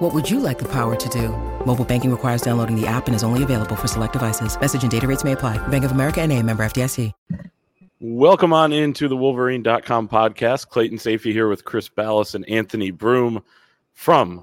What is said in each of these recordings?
What would you like the power to do? Mobile banking requires downloading the app and is only available for select devices. Message and data rates may apply. Bank of America and a member FDIC. Welcome on into the Wolverine.com podcast. Clayton Sayfie here with Chris Balas and Anthony Broome from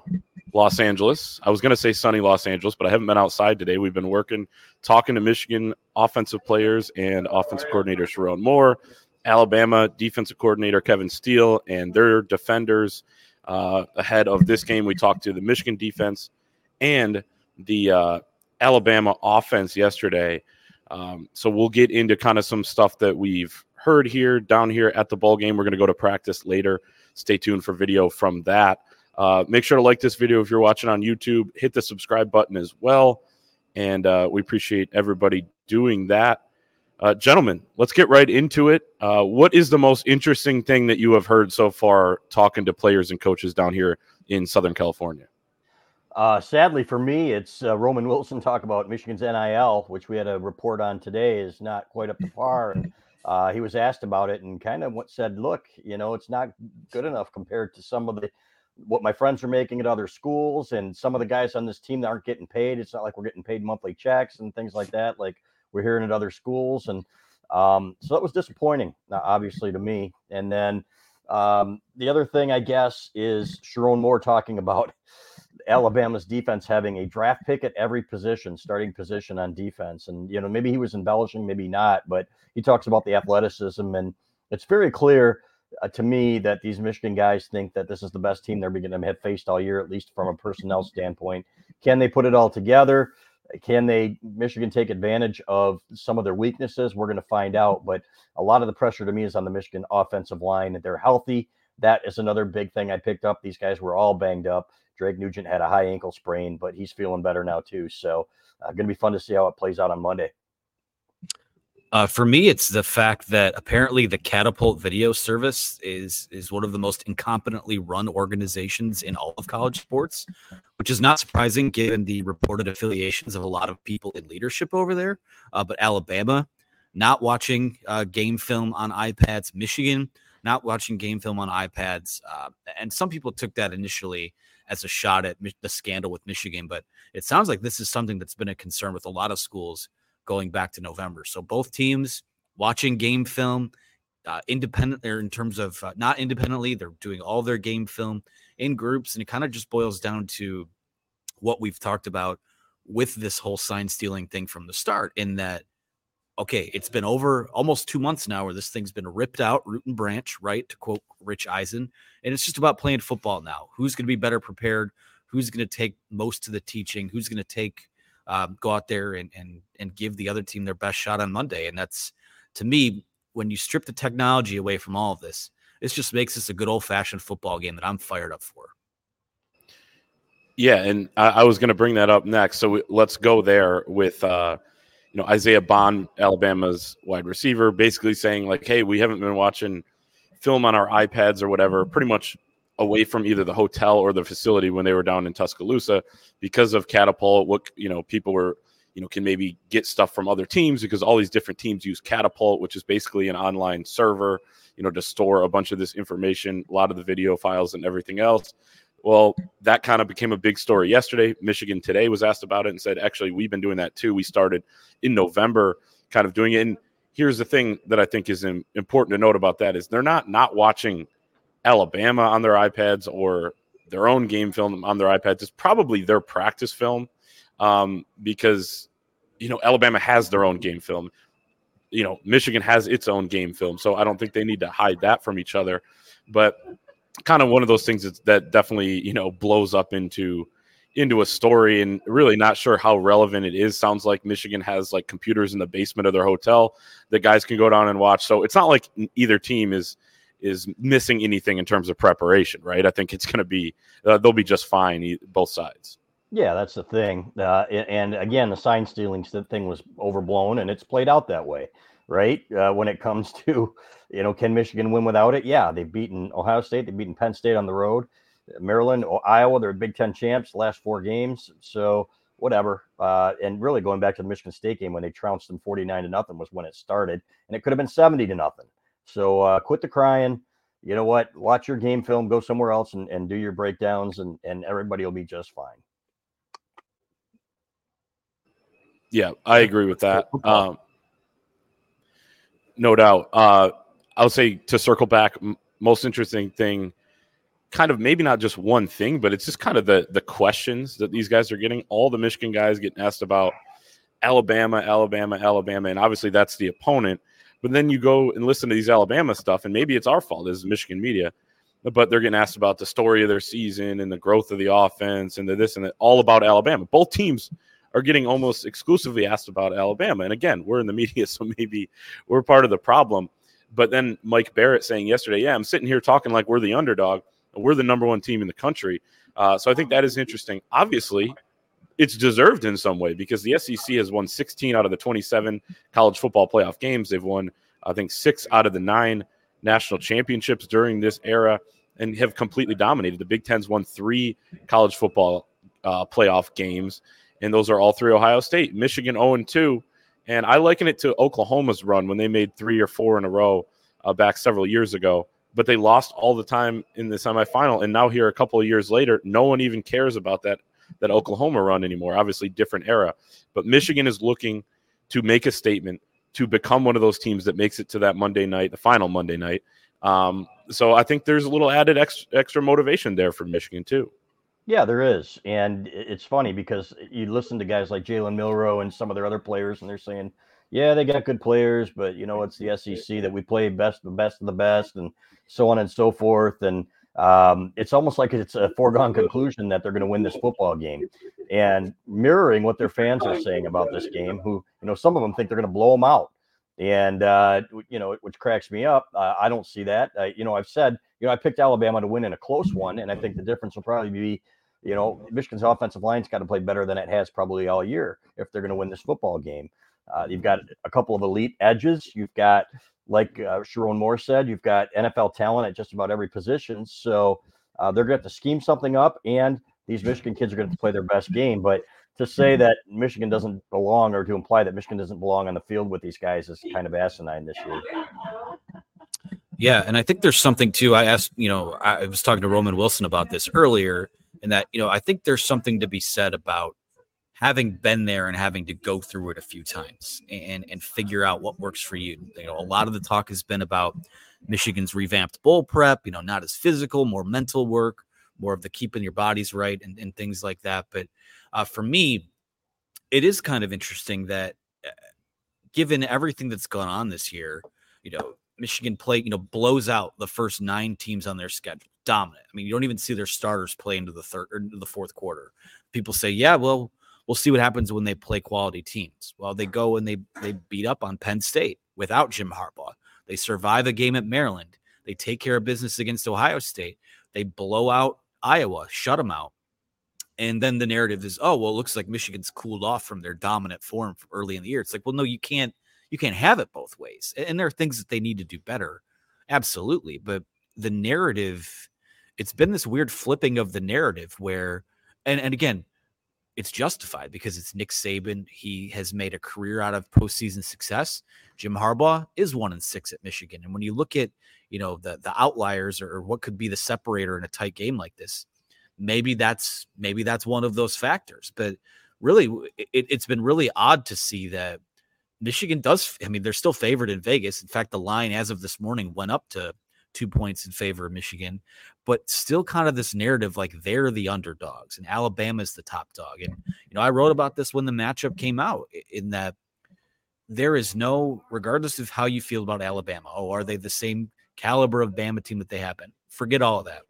Los Angeles. I was going to say sunny Los Angeles, but I haven't been outside today. We've been working, talking to Michigan offensive players and offensive coordinator Sherrone Moore, Alabama defensive coordinator Kevin Steele, and their defenders. Uh, ahead of this game, we talked to the Michigan defense and the uh, Alabama offense yesterday. Um, so we'll get into kind of some stuff that we've heard here down here at the ball game. We're going to go to practice later. Stay tuned for video from that. Uh, make sure to like this video if you're watching on YouTube. Hit the subscribe button as well. And uh, we appreciate everybody doing that. Uh, gentlemen, let's get right into it. Uh, what is the most interesting thing that you have heard so far talking to players and coaches down here in Southern California? Uh, sadly for me, it's uh, Roman Wilson talk about Michigan's NIL, which we had a report on today, is not quite up to par. And uh, he was asked about it and kind of what said, "Look, you know, it's not good enough compared to some of the what my friends are making at other schools, and some of the guys on this team that aren't getting paid. It's not like we're getting paid monthly checks and things like that, like we're hearing at other schools." And um, so that was disappointing, obviously to me. And then um, the other thing, I guess, is Sherrone Moore talking about Alabama's defense having a draft pick at every position, starting position on defense. And, you know, maybe he was embellishing, maybe not, but he talks about the athleticism. And it's very clear uh, to me that these Michigan guys think that this is the best team they're going to have faced all year, at least from a personnel standpoint. Can they put it all together? Can they, Michigan, take advantage of some of their weaknesses? We're going to find out. But a lot of the pressure to me is on the Michigan offensive line, and they're healthy. That is another big thing I picked up. These guys were all banged up. Drake Nugent had a high ankle sprain, but he's feeling better now too. So, uh, going to be fun to see how it plays out on Monday. Uh, for me, it's the fact that apparently the Catapult Video Service is is one of the most incompetently run organizations in all of college sports, which is not surprising given the reported affiliations of a lot of people in leadership over there. Uh, but Alabama, not watching uh, game film on iPads, Michigan, not watching game film on iPads, uh, and some people took that initially as a shot at the scandal with Michigan. But it sounds like this is something that's been a concern with a lot of schools going back to November. So both teams watching game film uh, independent or in terms of uh, not independently, they're doing all their game film in groups. And it kind of just boils down to what we've talked about with this whole sign stealing thing from the start in that okay, it's been over almost two months now where this thing's been ripped out, root and branch, right? To quote Rich Eisen. And it's just about playing football now. Who's going to be better prepared? Who's going to take most of the teaching? Who's going to take, um, go out there and, and, and give the other team their best shot on Monday? And that's, to me, when you strip the technology away from all of this, this just makes this a good old fashioned football game that I'm fired up for. Yeah, and I, I was going to bring that up next. So we, let's go there with uh, you know Isaiah Bond, Alabama's wide receiver, basically saying like, "Hey, we haven't been watching film on our iPads or whatever, pretty much away from either the hotel or the facility when they were down in Tuscaloosa because of Catapult. What you know, people were you know can maybe get stuff from other teams because all these different teams use Catapult, which is basically an online server, you know, to store a bunch of this information, a lot of the video files and everything else. Well, that kind of became a big story yesterday. Michigan today was asked about it and said, actually, we've been doing that too. We started in November, kind of doing it. And here's the thing that I think is important to note about that is they're not not watching Alabama on their iPads or their own game film on their iPads. It's probably their practice film um, because you know Alabama has their own game film. You know Michigan has its own game film, so I don't think they need to hide that from each other. But kind of one of those things that, that definitely you know blows up into into a story and really not sure how relevant it is sounds like michigan has like computers in the basement of their hotel that guys can go down and watch so it's not like either team is is missing anything in terms of preparation right i think it's going to be uh, they'll be just fine both sides yeah that's the thing uh, and again the sign stealing thing was overblown and it's played out that way right? Uh, when it comes to, you know, can Michigan win without it? Yeah, they've beaten Ohio State, they've beaten Penn State on the road, Maryland, Iowa, they're Big Ten champs last four games. So whatever. Uh, and really going back to the Michigan State game when they trounced them 49 to nothing was when it started, and it could have been 70 to nothing. So uh, quit the crying. You know what? Watch your game film, go somewhere else and, and do your breakdowns, and, and everybody will be just fine. Yeah, I agree with that. Um, no doubt. Uh, I'll say to circle back, m- most interesting thing, kind of maybe not just one thing, but it's just kind of the the questions that these guys are getting. All the Michigan guys getting asked about Alabama, Alabama, Alabama, and obviously that's the opponent. But then you go and listen to these Alabama stuff, and maybe it's our fault as Michigan media, but they're getting asked about the story of their season and the growth of the offense and the this and that, all about Alabama. Both teams are getting almost exclusively asked about Alabama. And again, we're in the media, so maybe we're part of the problem. But then Mike Barrett saying yesterday, yeah, I'm sitting here talking like we're the underdog. We're the number one team in the country. Uh, so I think that is interesting. Obviously, it's deserved in some way because the SEC has won 16 out of the 27 college football playoff games. They've won, I think, six out of the nine national championships during this era and have completely dominated. The Big Ten's won three college football uh, playoff games, and those are all three Ohio State. Michigan 0 2. And I liken it to Oklahoma's run when they made three or four in a row uh, back several years ago but they lost all the time in the semifinal. And now here, a couple of years later, no one even cares about that that Oklahoma run anymore. Obviously, different era, but Michigan is looking to make a statement to become one of those teams that makes it to that Monday night, the final Monday night. Um, so I think there's a little added extra, extra motivation there for Michigan too. Yeah, there is, and it's funny because you listen to guys like Jalen Milroe and some of their other players, and they're saying, "Yeah, they got good players, but you know it's the SEC that we play best, the best of the best, and so on and so forth. And um, it's almost like it's a foregone conclusion that they're going to win this football game. And mirroring what their fans are saying about this game, who, you know, some of them think they're going to blow them out. And, uh, you know, which cracks me up. Uh, I don't see that. Uh, you know, I've said, you know, I picked Alabama to win in a close one. And I think the difference will probably be, you know, Michigan's offensive line's got to play better than it has probably all year if they're going to win this football game. Uh, you've got a couple of elite edges. You've got like uh, Sherrone Moore said, you've got NFL talent at just about every position. So uh, they're going to have to scheme something up, and these Michigan kids are going to play their best game. But to say that Michigan doesn't belong or to imply that Michigan doesn't belong on the field with these guys is kind of asinine this year. Yeah, and I think there's something too. I asked, you know, I was talking to Roman Wilson about this earlier, and that you know, I think there's something to be said about having been there and having to go through it a few times and and figure out what works for you. You know, a lot of the talk has been about Michigan's revamped bowl prep, you know, not as physical, more mental work, more of the keeping your bodies right and, and things like that. But uh, for me, it is kind of interesting that uh, given everything that's gone on this year, you know, Michigan play, you know, blows out the first nine teams on their schedule, dominant. I mean, you don't even see their starters play into the third or into the fourth quarter. People say, yeah, well, we'll see what happens when they play quality teams. Well, they go and they they beat up on Penn State without Jim Harbaugh. They survive a game at Maryland. They take care of business against Ohio State. They blow out Iowa, shut them out. And then the narrative is, oh, well, it looks like Michigan's cooled off from their dominant form early in the year. It's like, well, no, you can't you can't have it both ways. And there are things that they need to do better. Absolutely. But the narrative, it's been this weird flipping of the narrative where, and, and again, it's justified because it's Nick Saban. He has made a career out of postseason success. Jim Harbaugh is one and six at Michigan. And when you look at, you know, the the outliers or, or what could be the separator in a tight game like this, maybe that's maybe that's one of those factors. But really, it, it's been really odd to see that Michigan does. I mean, they're still favored in Vegas. In fact, the line as of this morning went up to two points in favor of Michigan, but still kind of this narrative like they're the underdogs and Alabama's the top dog. And, you know, I wrote about this when the matchup came out in that there is no, regardless of how you feel about Alabama, oh, are they the same caliber of Bama team that they have been? Forget all of that.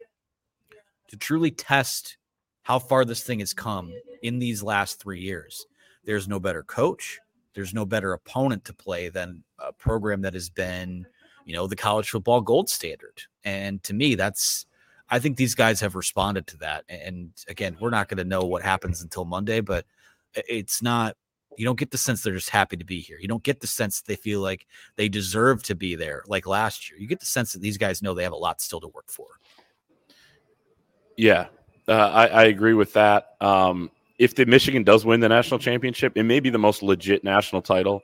To truly test how far this thing has come in these last three years, there's no better coach. There's no better opponent to play than a program that has been you know, the college football gold standard. And to me, that's I think these guys have responded to that. And again, we're not going to know what happens until Monday, but it's not You don't get the sense they're just happy to be here. You don't get the sense they feel like they deserve to be there like last year. You get the sense that these guys know they have a lot still to work for. Yeah, uh, I, I, agree with that. Um, if the Michigan does win the national championship, it may be the most legit national title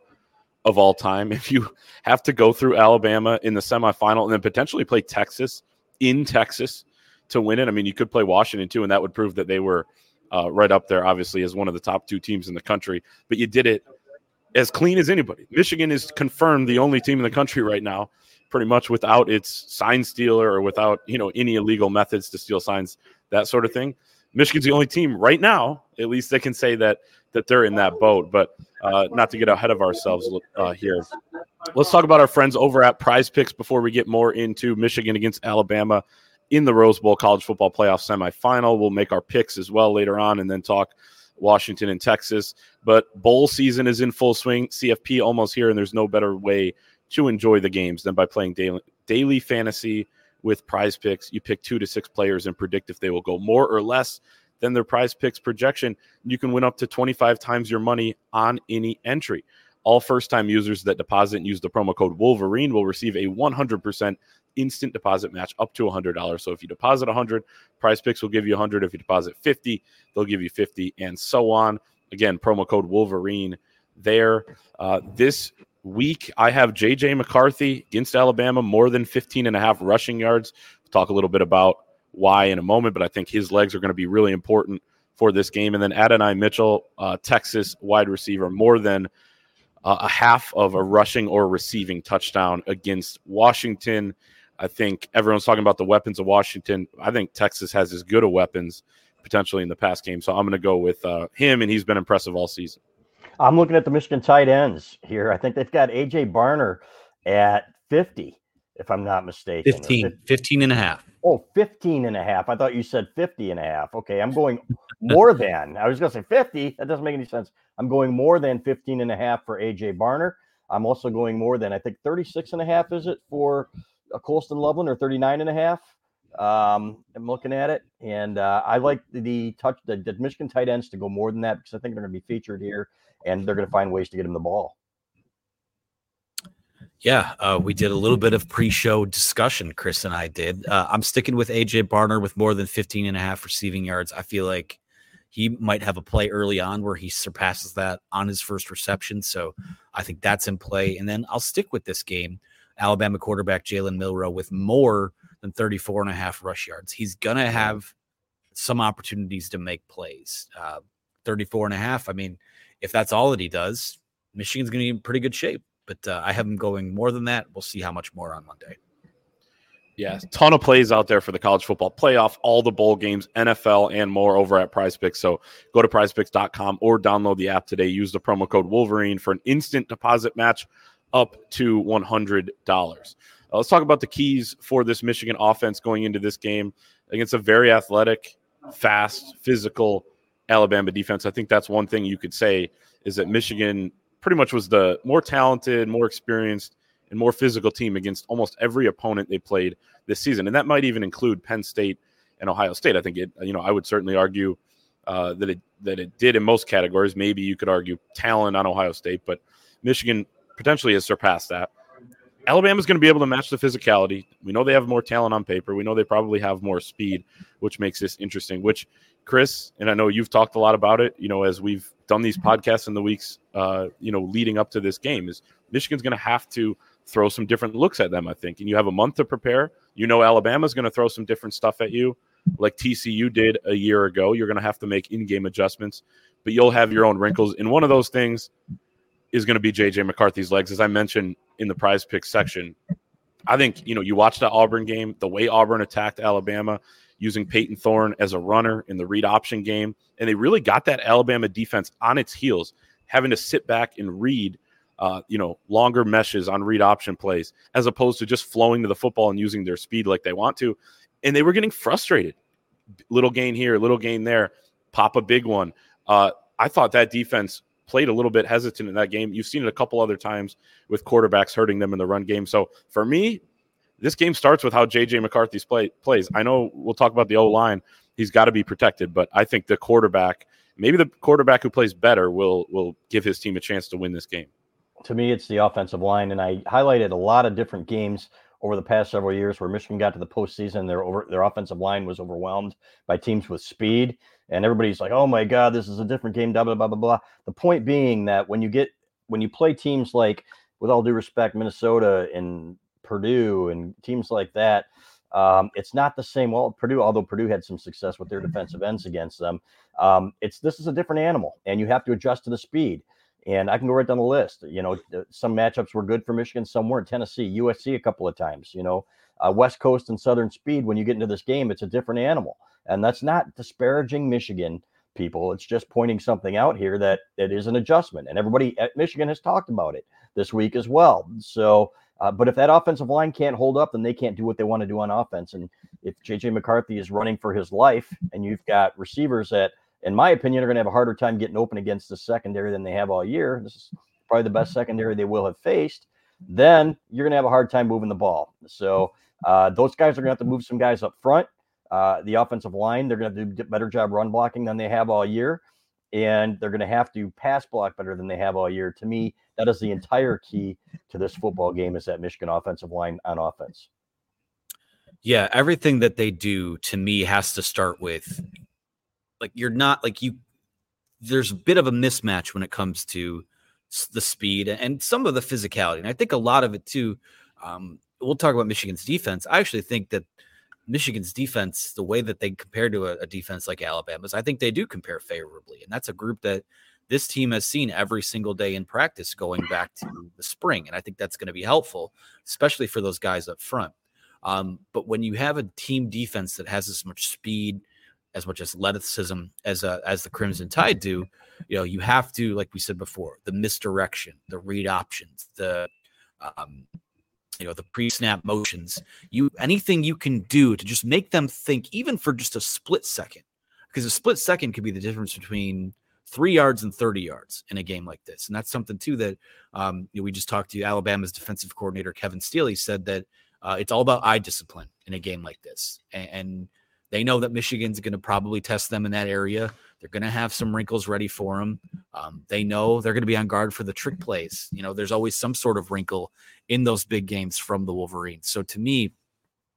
of all time. If you have to go through Alabama in the semifinal and then potentially play Texas in Texas to win it, I mean, you could play Washington too, and that would prove that they were uh, right up there, obviously, as one of the top two teams in the country. But you did it as clean as anybody. Michigan is confirmed the only team in the country right now, pretty much without its sign stealer or without you know any illegal methods to steal signs, that sort of thing. Michigan's the only team right now, at least they can say that that they're in that boat. But uh, not to get ahead of ourselves uh, here. Let's talk about our friends over at Prize Picks before we get more into Michigan against Alabama in the Rose Bowl college football playoff semifinal. We'll make our picks as well later on and then talk Washington and Texas. But bowl season is in full swing. CFP almost here, and there's no better way to enjoy the games than by playing daily, daily fantasy with prize picks. You pick two to six players and predict if they will go more or less than their prize picks projection. You can win up to 25 times your money on any entry. All first time users that deposit and use the promo code Wolverine will receive a 100% instant deposit match up to $100. So if you deposit 100, Prize Picks will give you 100. If you deposit 50, they'll give you 50 and so on. Again, promo code Wolverine there. Uh, this week, I have JJ McCarthy against Alabama, more than 15 and a half rushing yards. We'll talk a little bit about why in a moment, but I think his legs are going to be really important for this game. And then Adonai Mitchell, uh, Texas wide receiver, more than uh, a half of a rushing or receiving touchdown against Washington. I think everyone's talking about the weapons of Washington. I think Texas has as good a weapons potentially in the past game. So I'm going to go with uh, him, and he's been impressive all season. I'm looking at the Michigan tight ends here. I think they've got AJ Barner at 50, if I'm not mistaken. 15, 15 and a half. Oh, 15 and a half. I thought you said 50 and a half. Okay, I'm going more than. I was going to say 50. That doesn't make any sense. I'm going more than 15 and a half for AJ Barner. I'm also going more than I think 36 and a half is it for a Colston Loveland or 39 and a half. Um, I'm looking at it, and uh, I like the, the touch the, the, Michigan tight ends to go more than that because I think they're going to be featured here, and they're going to find ways to get him the ball. Yeah, uh, we did a little bit of pre-show discussion. Chris and I did. Uh, I'm sticking with AJ Barner with more than 15 and a half receiving yards. I feel like he might have a play early on where he surpasses that on his first reception. So I think that's in play. And then I'll stick with this game. Alabama quarterback Jalen Milroe with more than 34 and a half rush yards. He's going to have some opportunities to make plays. Uh, 34 and a half. I mean, if that's all that he does, Michigan's going to be in pretty good shape. But uh, I have him going more than that. We'll see how much more on Monday. Yeah, ton of plays out there for the college football playoff, all the bowl games, NFL, and more over at Prize Picks. So go to prizepicks.com or download the app today. Use the promo code Wolverine for an instant deposit match up to $100. Uh, let's talk about the keys for this Michigan offense going into this game against a very athletic, fast, physical Alabama defense. I think that's one thing you could say is that Michigan pretty much was the more talented, more experienced, and more physical team against almost every opponent they played this season. And that might even include Penn State and Ohio State. I think it, you know, I would certainly argue uh, that it that it did in most categories. Maybe you could argue talent on Ohio State, but Michigan potentially has surpassed that. Alabama's going to be able to match the physicality. We know they have more talent on paper. We know they probably have more speed, which makes this interesting. Which, Chris, and I know you've talked a lot about it. You know, as we've done these podcasts in the weeks, uh, you know, leading up to this game, is Michigan's going to have to throw some different looks at them. I think, and you have a month to prepare. You know, Alabama's going to throw some different stuff at you, like TCU did a year ago. You're going to have to make in-game adjustments, but you'll have your own wrinkles. And one of those things is going to be JJ McCarthy's legs. As I mentioned in the prize pick section, I think, you know, you watch the Auburn game, the way Auburn attacked Alabama using Payton Thorne as a runner in the read option game, and they really got that Alabama defense on its heels, having to sit back and read, uh, you know, longer meshes on read option plays as opposed to just flowing to the football and using their speed like they want to. And they were getting frustrated. Little gain here, little gain there, pop a big one. Uh, I thought that defense played a little bit hesitant in that game. You've seen it a couple other times with quarterbacks hurting them in the run game. So for me, this game starts with how JJ McCarthy's play plays. I know we'll talk about the O line. He's got to be protected, but I think the quarterback maybe the quarterback who plays better will will give his team a chance to win this game. To me, it's the offensive line, and I highlighted a lot of different games over the past several years where Michigan got to the postseason. Their over their offensive line was overwhelmed by teams with speed, and everybody's like, "Oh my God, this is a different game." Blah blah blah blah blah. The point being that when you get when you play teams like, with all due respect, Minnesota and Purdue and teams like that, um, it's not the same. Well, Purdue, although Purdue had some success with their defensive ends against them, um, it's this is a different animal, and you have to adjust to the speed. And I can go right down the list. You know, some matchups were good for Michigan, some weren't. Tennessee, USC, a couple of times. You know, uh, West Coast and Southern speed. When you get into this game, it's a different animal, and that's not disparaging Michigan people. It's just pointing something out here that it is an adjustment, and everybody at Michigan has talked about it this week as well. So. Uh, but if that offensive line can't hold up, then they can't do what they want to do on offense. And if JJ McCarthy is running for his life, and you've got receivers that in my opinion, are going to have a harder time getting open against the secondary than they have all year. This is probably the best secondary they will have faced. Then you're going to have a hard time moving the ball. So uh, those guys are going to have to move some guys up front. Uh, the offensive line, they're going to do a better job run blocking than they have all year. And they're going to have to pass block better than they have all year. To me, that is the entire key to this football game is that Michigan offensive line on offense. Yeah, everything that they do to me has to start with like you're not like you there's a bit of a mismatch when it comes to the speed and some of the physicality. And I think a lot of it too. Um, we'll talk about Michigan's defense. I actually think that Michigan's defense, the way that they compare to a, a, defense like Alabama's, I think they do compare favorably. And that's a group that this team has seen every single day in practice going back to the spring. And I think that's going to be helpful, especially for those guys up front. Um, but when you have a team defense that has as much speed, as much athleticism as uh, as the Crimson Tide do, you know, you have to, like we said before, the misdirection, the read options, the um, you know, the pre-snap motions. You anything you can do to just make them think, even for just a split second, because a split second could be the difference between three yards and 30 yards in a game like this. And that's something too that um, you know, we just talked to Alabama's defensive coordinator Kevin Steele. He said that uh, it's all about eye discipline in a game like this, and, and they know that Michigan's going to probably test them in that area. They're going to have some wrinkles ready for them. Um, they know they're going to be on guard for the trick plays. You know, there's always some sort of wrinkle in those big games from the Wolverines. So to me,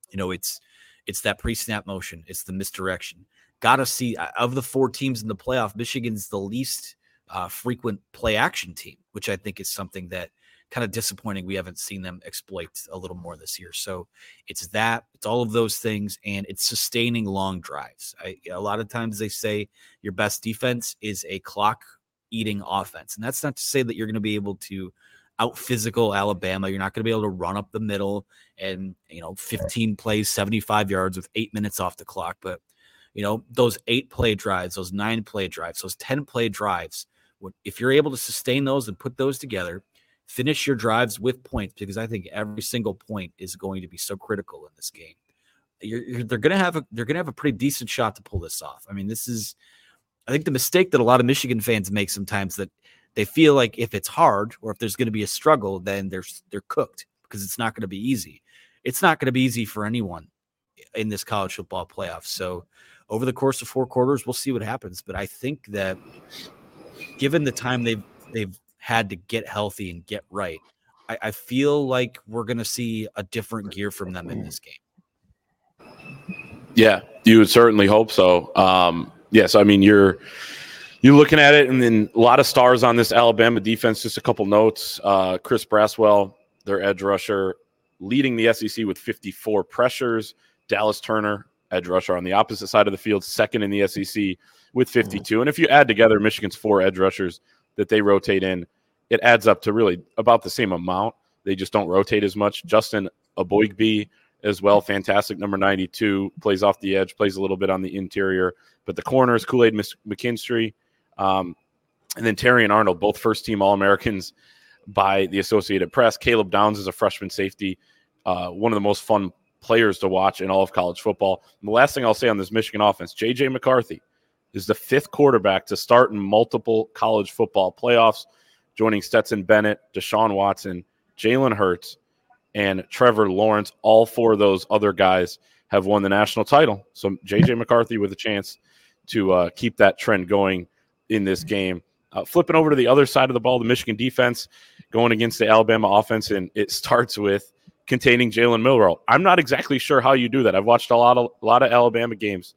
you know, it's it's that pre-snap motion, it's the misdirection. Got to see of the four teams in the playoff, Michigan's the least uh, frequent play action team, which I think is something that kind of disappointing we haven't seen them exploit a little more this year. So it's that, it's all of those things, and it's sustaining long drives. I, a lot of times they say your best defense is a clock eating offense. And that's not to say that you're going to be able to out physical Alabama. You're not going to be able to run up the middle and, you know, 15 plays, 75 yards with eight minutes off the clock. But, you know, those eight play drives, those nine play drives, those 10 play drives, if you're able to sustain those and put those together, finish your drives with points because I think every single point is going to be so critical in this game. You're, you're, they're going to have a they're to have a pretty decent shot to pull this off. I mean, this is I think the mistake that a lot of Michigan fans make sometimes that they feel like if it's hard or if there's going to be a struggle, then they're they're cooked because it's not going to be easy. It's not going to be easy for anyone in this college football playoff. So over the course of four quarters, we'll see what happens. But I think that given the time they've they've had to get healthy and get right. I, I feel like we're going to see a different gear from them in this game. Yeah, you would certainly hope so. Um, yes, I mean you're you're looking at it, and then a lot of stars on this Alabama defense. Just a couple notes: uh, Chris Braswell, their edge rusher, leading the SEC with 54 pressures. Dallas Turner, edge rusher on the opposite side of the field, second in the SEC with 52. And if you add together Michigan's four edge rushers that they rotate in, it adds up to really about the same amount. They just don't rotate as much. Justin Eboigbe as well, fantastic number 92, plays off the edge, plays a little bit on the interior. But the corners, Kool Aid McKinstry, um, and then Terrion Arnold, both first team All Americans by the Associated Press. Caleb Downs is a freshman safety, uh, one of the most fun players to watch in all of college football. And the last thing I'll say on this Michigan offense, JJ McCarthy is the fifth quarterback to start in multiple college football playoffs joining Stetson Bennett, Deshaun Watson, Jalen Hurts, and Trevor Lawrence. All four of those other guys have won the national title. So JJ McCarthy with a chance to uh, keep that trend going in this game. Uh, flipping over to the other side of the ball, the Michigan defense going against the Alabama offense, and it starts with containing Jalen Milroe. I'm not exactly sure how you do that. I've watched a lot of a lot of Alabama games.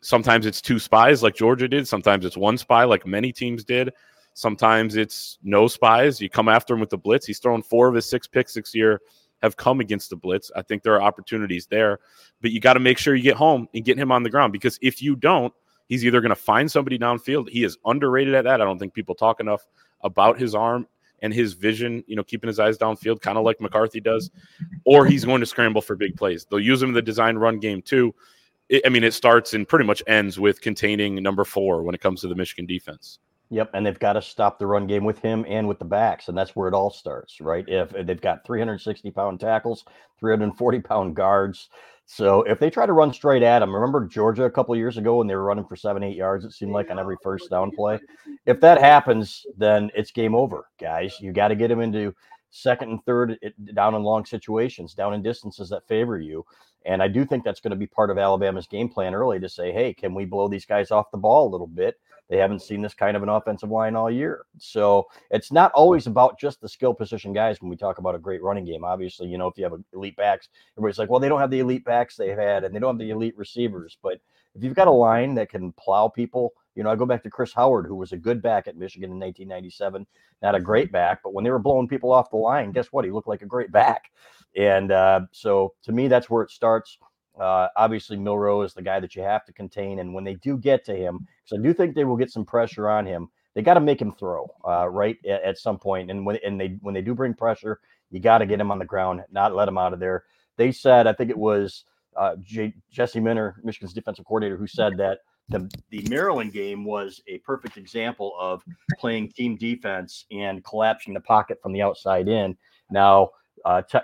Sometimes it's two spies like Georgia did. Sometimes it's one spy like many teams did. Sometimes it's no spies. You come after him with the blitz. He's thrown four of his six picks this year have come against the blitz. I think there are opportunities there, but you got to make sure you get home and get him on the ground because if you don't, he's either going to find somebody downfield. He is underrated at that. I don't think people talk enough about his arm and his vision, you know, keeping his eyes downfield, kind of like McCarthy does, or he's going to scramble for big plays. They'll use him in the design run game too. It, I mean, it starts and pretty much ends with containing number four when it comes to the Michigan defense. Yep, and they've got to stop the run game with him and with the backs, and that's where it all starts, right? If, they've got 360 pound tackles, 340 pound guards, so if they try to run straight at him, remember Georgia a couple years ago when they were running for seven, eight yards, it seemed like on every first down play. If that happens, then it's game over, guys. You got to get him into second and third down in long situations, down in distances that favor you. And I do think that's going to be part of Alabama's game plan early to say, hey, can we blow these guys off the ball a little bit? They haven't seen this kind of an offensive line all year. So it's not always about just the skill position guys when we talk about a great running game. Obviously, you know, if you have elite backs, everybody's like, well, they don't have the elite backs they've had and they don't have the elite receivers. But if you've got a line that can plow people, you know, I go back to Chris Howard, who was a good back at Michigan in 1997, not a great back, but when they were blowing people off the line, guess what? He looked like a great back. And uh, so to me, that's where it starts. Uh, obviously, Milroe is the guy that you have to contain. And when they do get to him, because I do think they will get some pressure on him, they got to make him throw uh, right at, at, some point. And when and they when they do bring pressure, you got to get him on the ground, not let him out of there. They said, I think it was uh, J- Jesse Minter, Michigan's defensive coordinator, who said that the the Maryland game was a perfect example of playing team defense and collapsing the pocket from the outside in. Now, uh, T-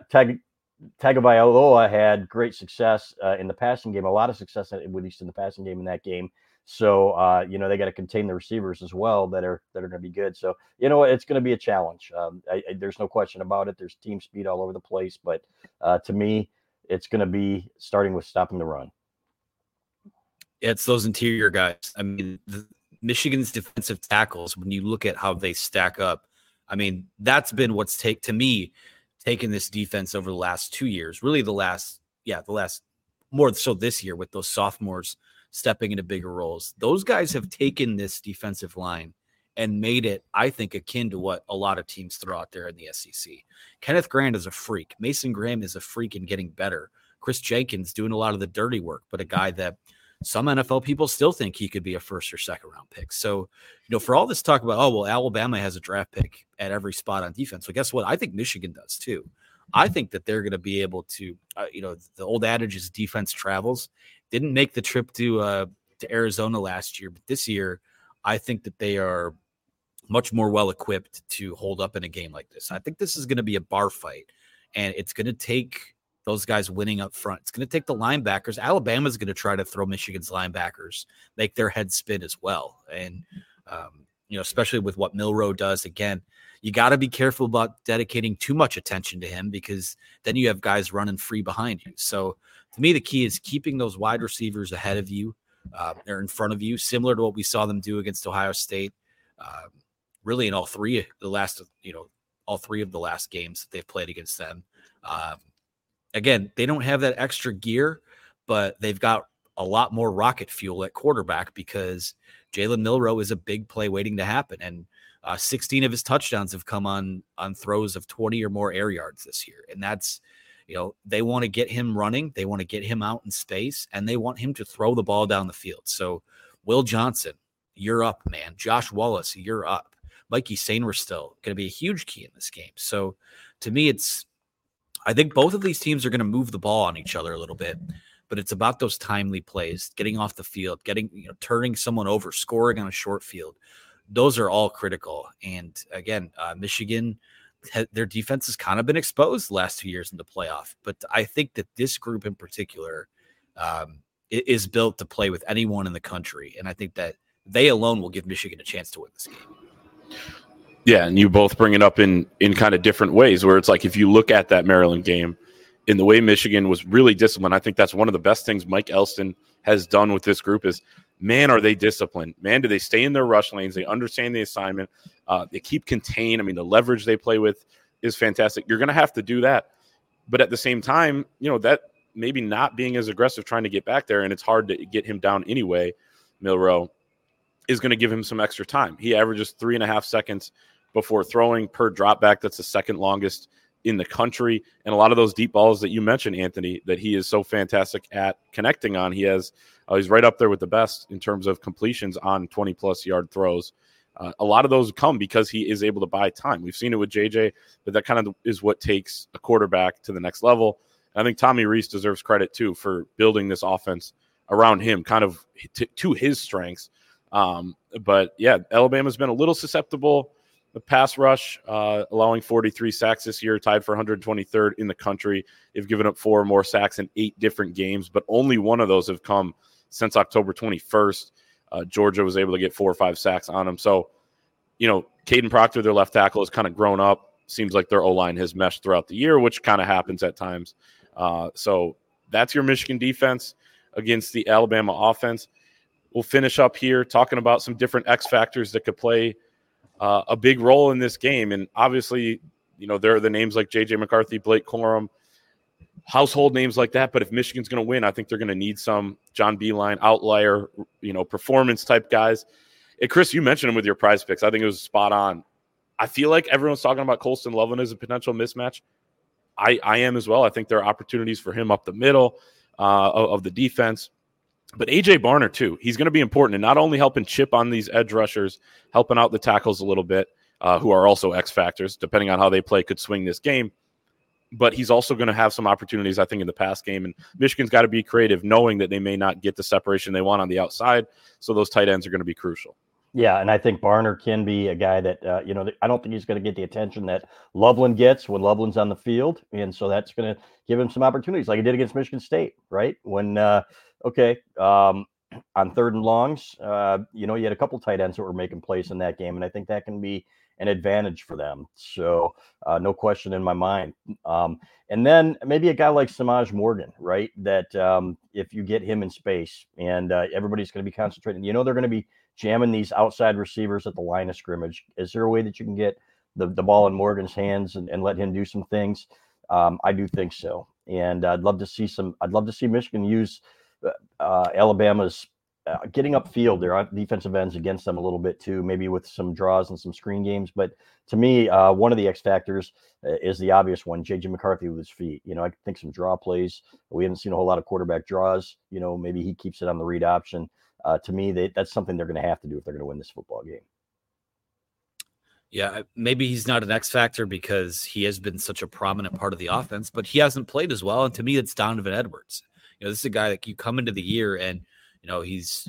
Tagovailoa had great success uh, in the passing game, a lot of success at, least in the passing game in that game. So uh, you know they got to contain the receivers as well that are that are going to be good. So you know it's going to be a challenge. Um, I, I, there's no question about it. There's team speed all over the place, but uh, to me, it's going to be starting with stopping the run. It's those interior guys. I mean, Michigan's defensive tackles. When you look at how they stack up, I mean that's been what's take to me taken this defense over the last two years, really the last, yeah, the last more so this year with those sophomores stepping into bigger roles. Those guys have taken this defensive line and made it, I think, akin to what a lot of teams throw out there in the SEC. Kenneth Grant is a freak. Mason Graham is a freak and getting better. Chris Jenkins doing a lot of the dirty work, but a guy that some NFL people still think he could be a first or second round pick. So, you know, for all this talk about, oh, well, Alabama has a draft pick at every spot on defense. Well, guess what? I think Michigan does too. I think that they're going to be able to, uh, you know, the old adage is defense travels. Didn't make the trip to uh, to Arizona last year, but this year, I think that they are much more well equipped to hold up in a game like this. I think this is going to be a bar fight, and it's going to take those guys winning up front. It's going to take the linebackers. Alabama's going to try to throw Michigan's linebackers, make their head spin as well. And, um, you know, especially with what Milroe does, again, you got to be careful about dedicating too much attention to him because then you have guys running free behind you. So to me, the key is keeping those wide receivers ahead of you uh, or in front of you, similar to what we saw them do against Ohio State. Uh, really, in all three, the last, you know, all three of the last games that they've played against them. Um, again, they don't have that extra gear, but they've got a lot more rocket fuel at quarterback because Jalen Milroe is a big play waiting to happen. And uh, 16 of his touchdowns have come on on throws of 20 or more air yards this year. And that's, you know, they want to get him running, they want to get him out in space, and they want him to throw the ball down the field. So, Will Johnson, you're up, man. Josh Wallace, you're up. Mike Sainristil going to be a huge key in this game. So, to me, it's I think both of these teams are going to move the ball on each other a little bit, but it's about those timely plays, getting off the field, getting, you know, turning someone over, scoring on a short field. Those are all critical. And again, uh, Michigan, their defense has kind of been exposed the last two years in the playoff. But I think that this group in particular um, is built to play with anyone in the country. And I think that they alone will give Michigan a chance to win this game. Yeah, and you both bring it up in in kind of different ways. Where it's like if you look at that Maryland game, in the way Michigan was really disciplined, I think that's one of the best things Mike Elston has done with this group is man, are they disciplined? Man, do they stay in their rush lanes? They understand the assignment. Uh, they keep contained. I mean, the leverage they play with is fantastic. You're going to have to do that. But at the same time, you know, that maybe not being as aggressive trying to get back there, and it's hard to get him down anyway, Milroe is going to give him some extra time. He averages three and a half seconds before throwing per drop back. That's the second longest in the country. And a lot of those deep balls that you mentioned, Anthony, that he is so fantastic at connecting on, he has, uh, he's right up there with the best in terms of completions on 20 plus yard throws. Uh, a lot of those come because he is able to buy time. We've seen it with JJ, but that kind of is what takes a quarterback to the next level. And I think Tommy Rees deserves credit too for building this offense around him, kind of t- to his strengths. Um, but yeah, Alabama's been a little susceptible the pass rush, uh, allowing 43 sacks this year, tied for 123rd in the country. They've given up four or more sacks in eight different games, but only one of those have come since October 21st. Uh, Georgia was able to get four or five sacks on them. So, you know, Kadyn Proctor, their left tackle, has kind of grown up. Seems like their O line has meshed throughout the year, which kind of happens at times. Uh, so that's your Michigan defense against the Alabama offense. We'll finish up here talking about some different X factors that could play uh, a big role in this game. And obviously, you know, there are the names like JJ McCarthy, Blake Corum, household names like that. But if Michigan's going to win, I think they're going to need some John Beilein outlier, you know, performance type guys. And Chris, you mentioned him with your prize picks. I think it was spot on. I feel like everyone's talking about Colston Loveland as a potential mismatch. I, I am as well. I think there are opportunities for him up the middle uh, of, of the defense. But AJ Barner, too, he's going to be important and not only helping chip on these edge rushers, helping out the tackles a little bit, uh, who are also X factors, depending on how they play, could swing this game. But he's also going to have some opportunities, I think, in the pass game. And Michigan's got to be creative, knowing that they may not get the separation they want on the outside. So those tight ends are going to be crucial. Yeah, and I think Barner can be a guy that uh, you know I don't think he's going to get the attention that Loveland gets when Loveland's on the field, and so that's going to give him some opportunities, like he did against Michigan State, right? When uh, okay, um, on third and longs, uh, you know, you had a couple tight ends that were making plays in that game, and I think that can be an advantage for them. So, uh, no question in my mind. Um, and then maybe a guy like Semaj Morgan, right? That um, if you get him in space and uh, everybody's going to be concentrating, you know, they're going to be jamming these outside receivers at the line of scrimmage. Is there a way that you can get the, the ball in Morgan's hands and, and let him do some things? Um, I do think so. And I'd love to see some, I'd love to see Michigan use uh, Alabama's uh, getting upfield their defensive ends against them a little bit too, maybe with some draws and some screen games. But to me, uh, one of the X factors uh, is the obvious one: JJ McCarthy with his feet. You know, I think some draw plays. We haven't seen a whole lot of quarterback draws. You know, maybe he keeps it on the read option. Uh, to me, they, that's something they're going to have to do if they're going to win this football game. Yeah, maybe he's not an X factor because he has been such a prominent part of the offense, but he hasn't played as well. And to me, it's Donovan Edwards. You know, this is a guy that you come into the year and you know he's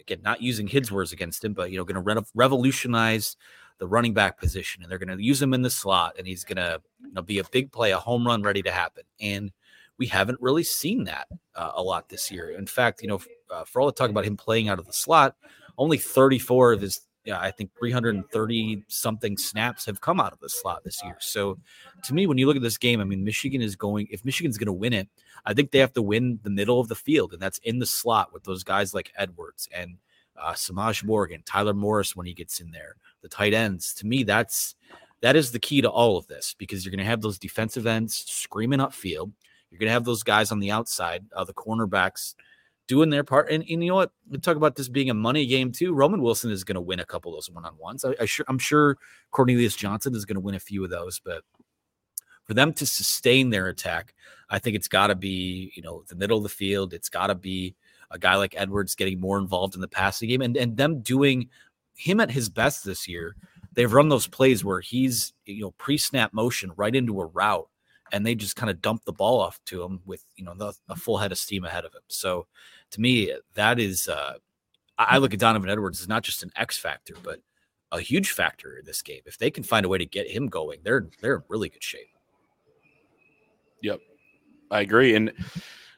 again not using his words against him, but you know going to re- revolutionize the running back position, and they're going to use him in the slot, and he's going to you know, be a big play, a home run ready to happen. And we haven't really seen that uh, a lot this year. In fact, you know, uh, for all the talk about him playing out of the slot, only 34 of his yeah, I think 330 something snaps have come out of the slot this year. So to me, when you look at this game, I mean, Michigan is going, if Michigan's going to win it, I think they have to win the middle of the field, and that's in the slot with those guys like Edwards and uh, Semaj Morgan, Tyler Morris when he gets in there, the tight ends. To me, that's that is the key to all of this because you're going to have those defensive ends screaming upfield. You're going to have those guys on the outside, uh, the cornerbacks doing their part. And, and you know what? We talk about this being a money game too. Roman Wilson is going to win a couple of those one on ones. I, I sure, I'm sure Cornelius Johnson is going to win a few of those, but for them to sustain their attack, I think it's got to be you know the middle of the field. It's got to be a guy like Edwards getting more involved in the passing game, and and them doing him at his best this year. They've run those plays where he's you know pre snap motion right into a route and they just kind of dump the ball off to him with you know the, a full head of steam ahead of him. So to me, that is uh, I look at Donovan Edwards as not just an X factor, but a huge factor in this game. If they can find a way to get him going, they're they're in really good shape. Yep, I agree, and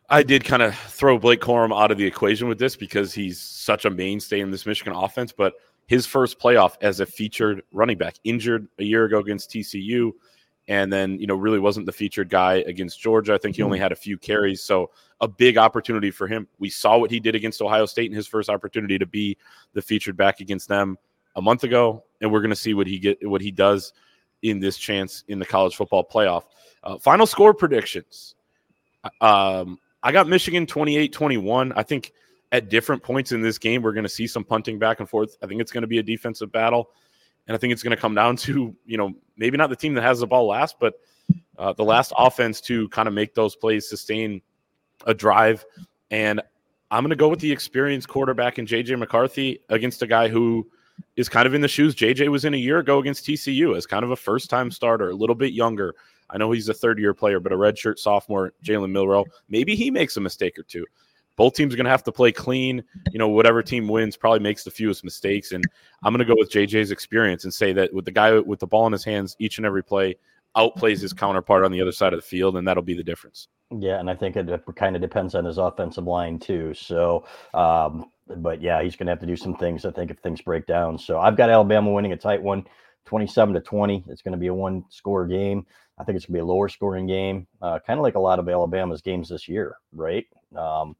I did kind of throw Blake Corum out of the equation with this because he's such a mainstay in this Michigan offense, but his first playoff as a featured running back, injured a year ago against TCU, and then you know really wasn't the featured guy against Georgia. I think he only had a few carries, so a big opportunity for him. We saw what he did against Ohio State in his first opportunity to be the featured back against them a month ago, and we're going to see what he get what he does in this chance in the college football playoff. Uh, final score predictions. Um, I got Michigan 28-21. I think at different points in this game we're going to see some punting back and forth. I think it's going to be a defensive battle. And I think it's going to come down to, you know, maybe not the team that has the ball last, but uh, the last offense to kind of make those plays, sustain a drive. And I'm going to go with the experienced quarterback in JJ McCarthy against a guy who is kind of in the shoes JJ was in a year ago against TCU as kind of a first time starter, a little bit younger. I know he's a third year player, but a redshirt sophomore, Jalen Milroe, maybe he makes a mistake or two both teams are going to have to play clean. You know, whatever team wins probably makes the fewest mistakes. And I'm going to go with JJ's experience and say that with the guy with the ball in his hands each and every play, outplays his counterpart on the other side of the field, and that'll be the difference. Yeah, and I think it kind of depends on his offensive line too. So, um, but yeah, he's going to have to do some things. I think if things break down. So I've got Alabama winning a tight one, 27 to 20. It's going to be a one score game. I think it's going to be a lower scoring game, uh, kind of like a lot of Alabama's games this year, right? Um,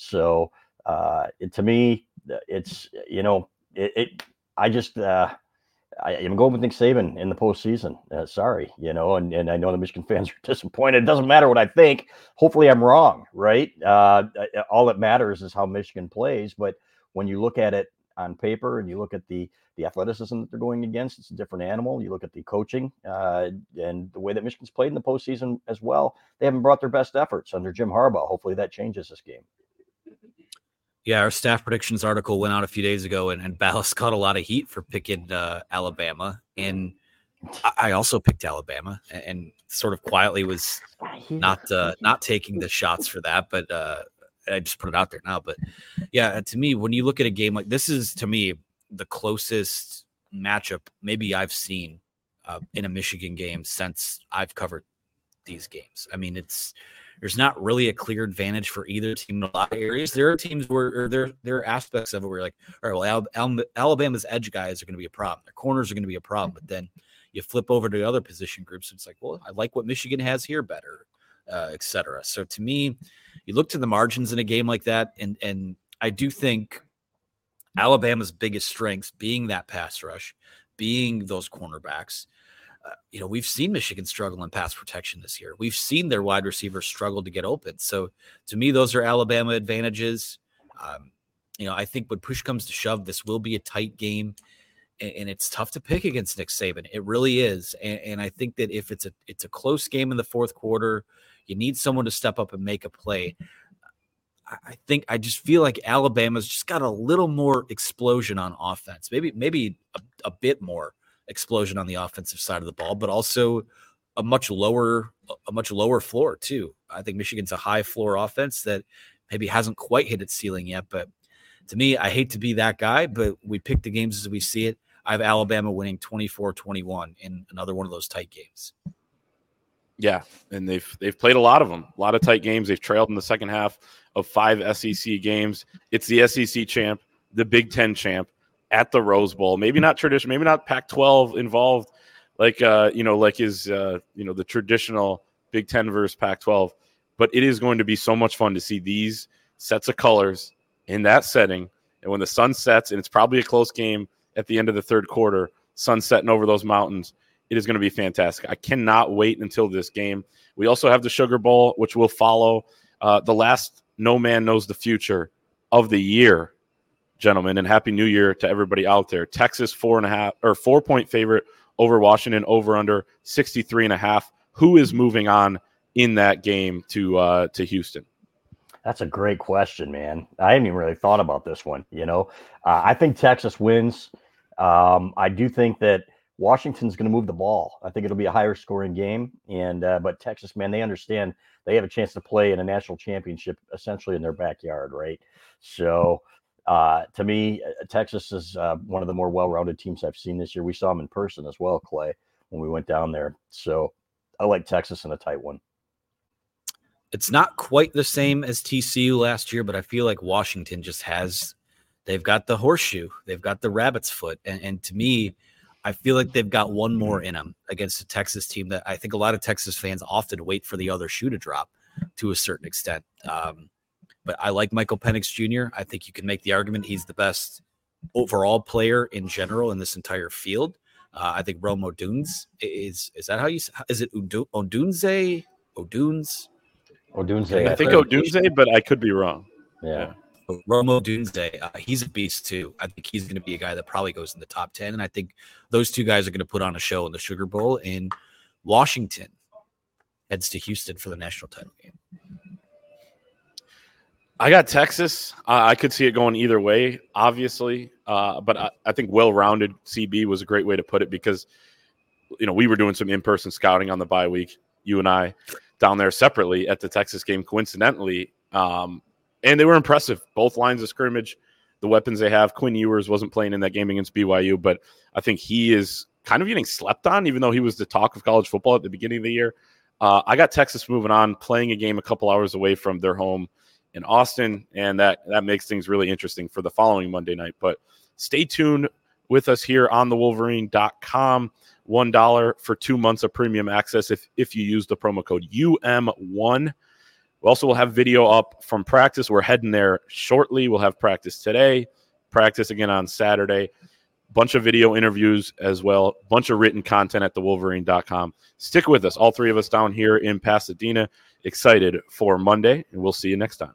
so uh, it, to me, it's you know it. it I just uh, I am going with Nick Saban in the postseason. Uh, sorry, you know, and, and I know the Michigan fans are disappointed. It doesn't matter what I think. Hopefully, I'm wrong, right? Uh, uh, all that matters is how Michigan plays. But when you look at it on paper and you look at the the athleticism that they're going against, it's a different animal. You look at the coaching uh, and the way that Michigan's played in the postseason as well. They haven't brought their best efforts under Jim Harbaugh. Hopefully, that changes this game. Yeah, our staff predictions article went out a few days ago, and, and Balas caught a lot of heat for picking uh, Alabama. And I also picked Alabama, and, and sort of quietly was not uh, not taking the shots for that, but uh, I just put it out there now. But yeah, to me, when you look at a game like this, is to me the closest matchup maybe I've seen uh, in a Michigan game since I've covered these games. I mean, it's there's not really a clear advantage for either team in a lot of areas. There are teams where there there are aspects of it where you're like, all right, well, Alabama's edge guys are going to be a problem. Their corners are going to be a problem. But then you flip over to the other position groups, it's like, well, I like what Michigan has here better, uh, etc. So to me, you look to the margins in a game like that, and and I do think Alabama's biggest strengths being that pass rush, being those cornerbacks, uh, you know, we've seen Michigan struggle in pass protection this year. We've seen their wide receivers struggle to get open. So to me, those are Alabama advantages. Um, you know, I think when push comes to shove, this will be a tight game, and, it's tough to pick against Nick Saban. It really is. And, and, I think that if it's a it's a close game in the fourth quarter, you need someone to step up and make a play. I think I just feel like Alabama's just got a little more explosion on offense, maybe maybe a, a bit more explosion on the offensive side of the ball, but also a much lower a much lower floor too. I think Michigan's a high floor offense that maybe hasn't quite hit its ceiling yet. But to me, I hate to be that guy, but we pick the games as we see it. I have Alabama winning 24-21 in another one of those tight games. Yeah, and they've they've played a lot of them, a lot of tight games. They've trailed in the second half of five SEC games. It's the SEC champ, the Big Ten champ, at the Rose Bowl. Maybe not traditional, maybe not Pac-12 involved, like uh, you know, like is uh, you know the traditional Big Ten versus Pac-12. But it is going to be so much fun to see these sets of colors in that setting. And when the sun sets, and it's probably a close game at the end of the third quarter, sun setting over those mountains, it is going to be fantastic. I cannot wait until this game. We also have the Sugar Bowl, which will follow uh, the last No Man Knows the Future of the year gentlemen, and happy new year to everybody out there. Texas four and a half or four point favorite over Washington, over under 63 and a half. Who is moving on in that game to uh, to Houston? That's a great question, man. I haven't even really thought about this one. You know, uh, I think Texas wins. Um, I do think that Washington's going to move the ball. I think it'll be a higher scoring game. And uh, but Texas, man, they understand they have a chance to play in a national championship essentially in their backyard, right? So uh, to me, uh, Texas is uh, one of the more well-rounded teams I've seen this year. We saw them in person as well, Clay, when we went down there. So I like Texas in a tight one. It's not quite the same as TCU last year, but I feel like Washington just has they've got the horseshoe, they've got the rabbit's foot, and, and to me, I feel like they've got one more in them against a Texas team that I think a lot of Texas fans often wait for the other shoe to drop to a certain extent. Um, but I like Michael Penix Jr. I think you can make the argument he's the best overall player in general in this entire field. Uh, I think Rome Odunze is is that how you say is it Odunze Odunes Odunze I think Odunze, but I could be wrong. Yeah. Rome Odunze, uh, he's a beast too. I think he's going to be a guy that probably goes in the top 10. And I think those two guys are going to put on a show in the Sugar Bowl. And Washington heads to Houston for the national title game. I got Texas. Uh, I could see it going either way, obviously. Uh, but I, I think well rounded CB was a great way to put it because, you know, we were doing some in person scouting on the bye week, you and I down there separately at the Texas game, coincidentally. Um, and they were impressive. Both lines of scrimmage, the weapons they have. Quinn Ewers wasn't playing in that game against BYU, but I think he is kind of getting slept on, even though he was the talk of college football at the beginning of the year. Uh, I got Texas moving on, playing a game a couple hours away from their home in Austin, and that that makes things really interesting for the following Monday night. But stay tuned with us here on the Wolverine.com. One dollar for two months of premium access if if you use the promo code UM1. We also will have video up from practice. We're heading there shortly. We'll have practice today, practice again on Saturday. Bunch of video interviews as well, bunch of written content at thewolverine.com. Stick with us, all three of us down here in Pasadena. Excited for Monday, and we'll see you next time.